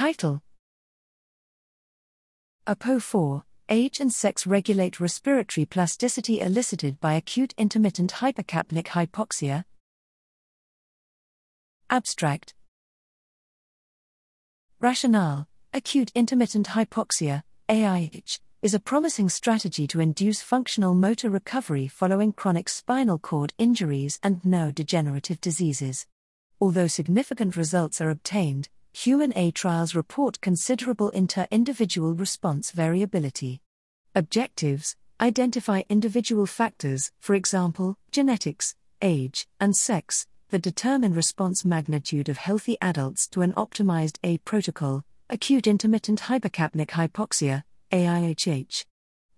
Title APOE4 Age and sex regulate respiratory plasticity elicited by acute intermittent hypercapnic hypoxia. Abstract Rationale Acute intermittent hypoxia, AIH, is a promising strategy to induce functional motor recovery following chronic spinal cord injuries and neurodegenerative diseases. Although significant results are obtained, human A trials report considerable inter individual response variability. Objectives Identify individual factors, for example, genetics, age, and sex, that determine response magnitude of healthy adults to an optimized A protocol, acute intermittent hypercapnic hypoxia, AIHH.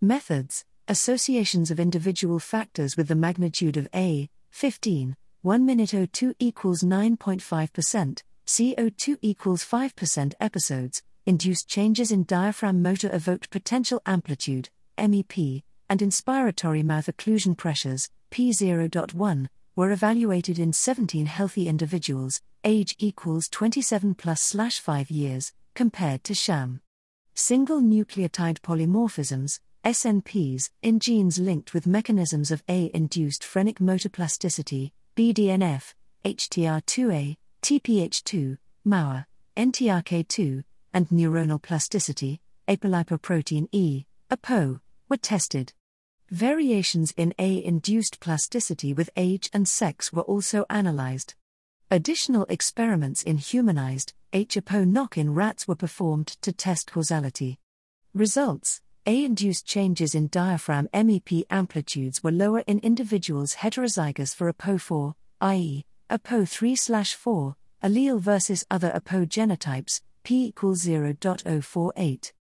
Methods Associations of individual factors with the magnitude of A, 15, 1 minute O2 equals 9.5%, CO2 equals 5% episodes, induced changes in diaphragm motor evoked potential amplitude, MEP, and inspiratory mouth occlusion pressures, P0.1, were evaluated in 17 healthy individuals, age equals 27 plus slash 5 years, compared to sham. Single nucleotide polymorphisms, SNPs, in genes linked with mechanisms of A induced phrenic motor plasticity, BDNF, HTR2A, TPH2, MAOA, NTRK2, and neuronal plasticity, apolipoprotein E, APOE, were tested. Variations in A induced plasticity with age and sex were also analyzed. Additional experiments in humanized, HAPO knock in rats were performed to test causality. Results A induced changes in diaphragm MEP amplitudes were lower in individuals heterozygous for APOE4, i.e., APOE3 4, allele versus other APOE genotypes, p equals 0.048.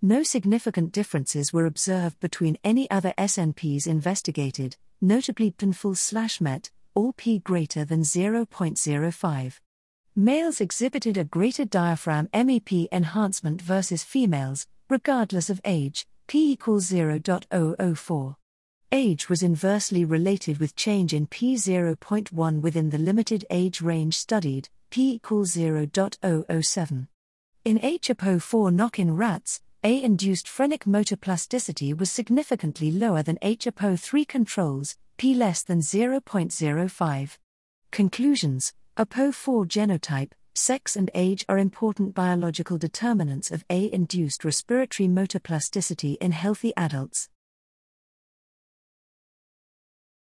No significant differences were observed between any other SNPs investigated, notably PNFL MET, all p greater than 0.05. Males exhibited a greater diaphragm MEP enhancement versus females, regardless of age, p equals 0.004. Age was inversely related with change in p0.1 within the limited age range studied, p equals 0.007. In HAPO4 knock in rats, A induced phrenic motor plasticity was significantly lower than HAPO3 controls, p less than 0.05. Conclusions APOE4 genotype, sex, and age are important biological determinants of A induced respiratory motor plasticity in healthy adults.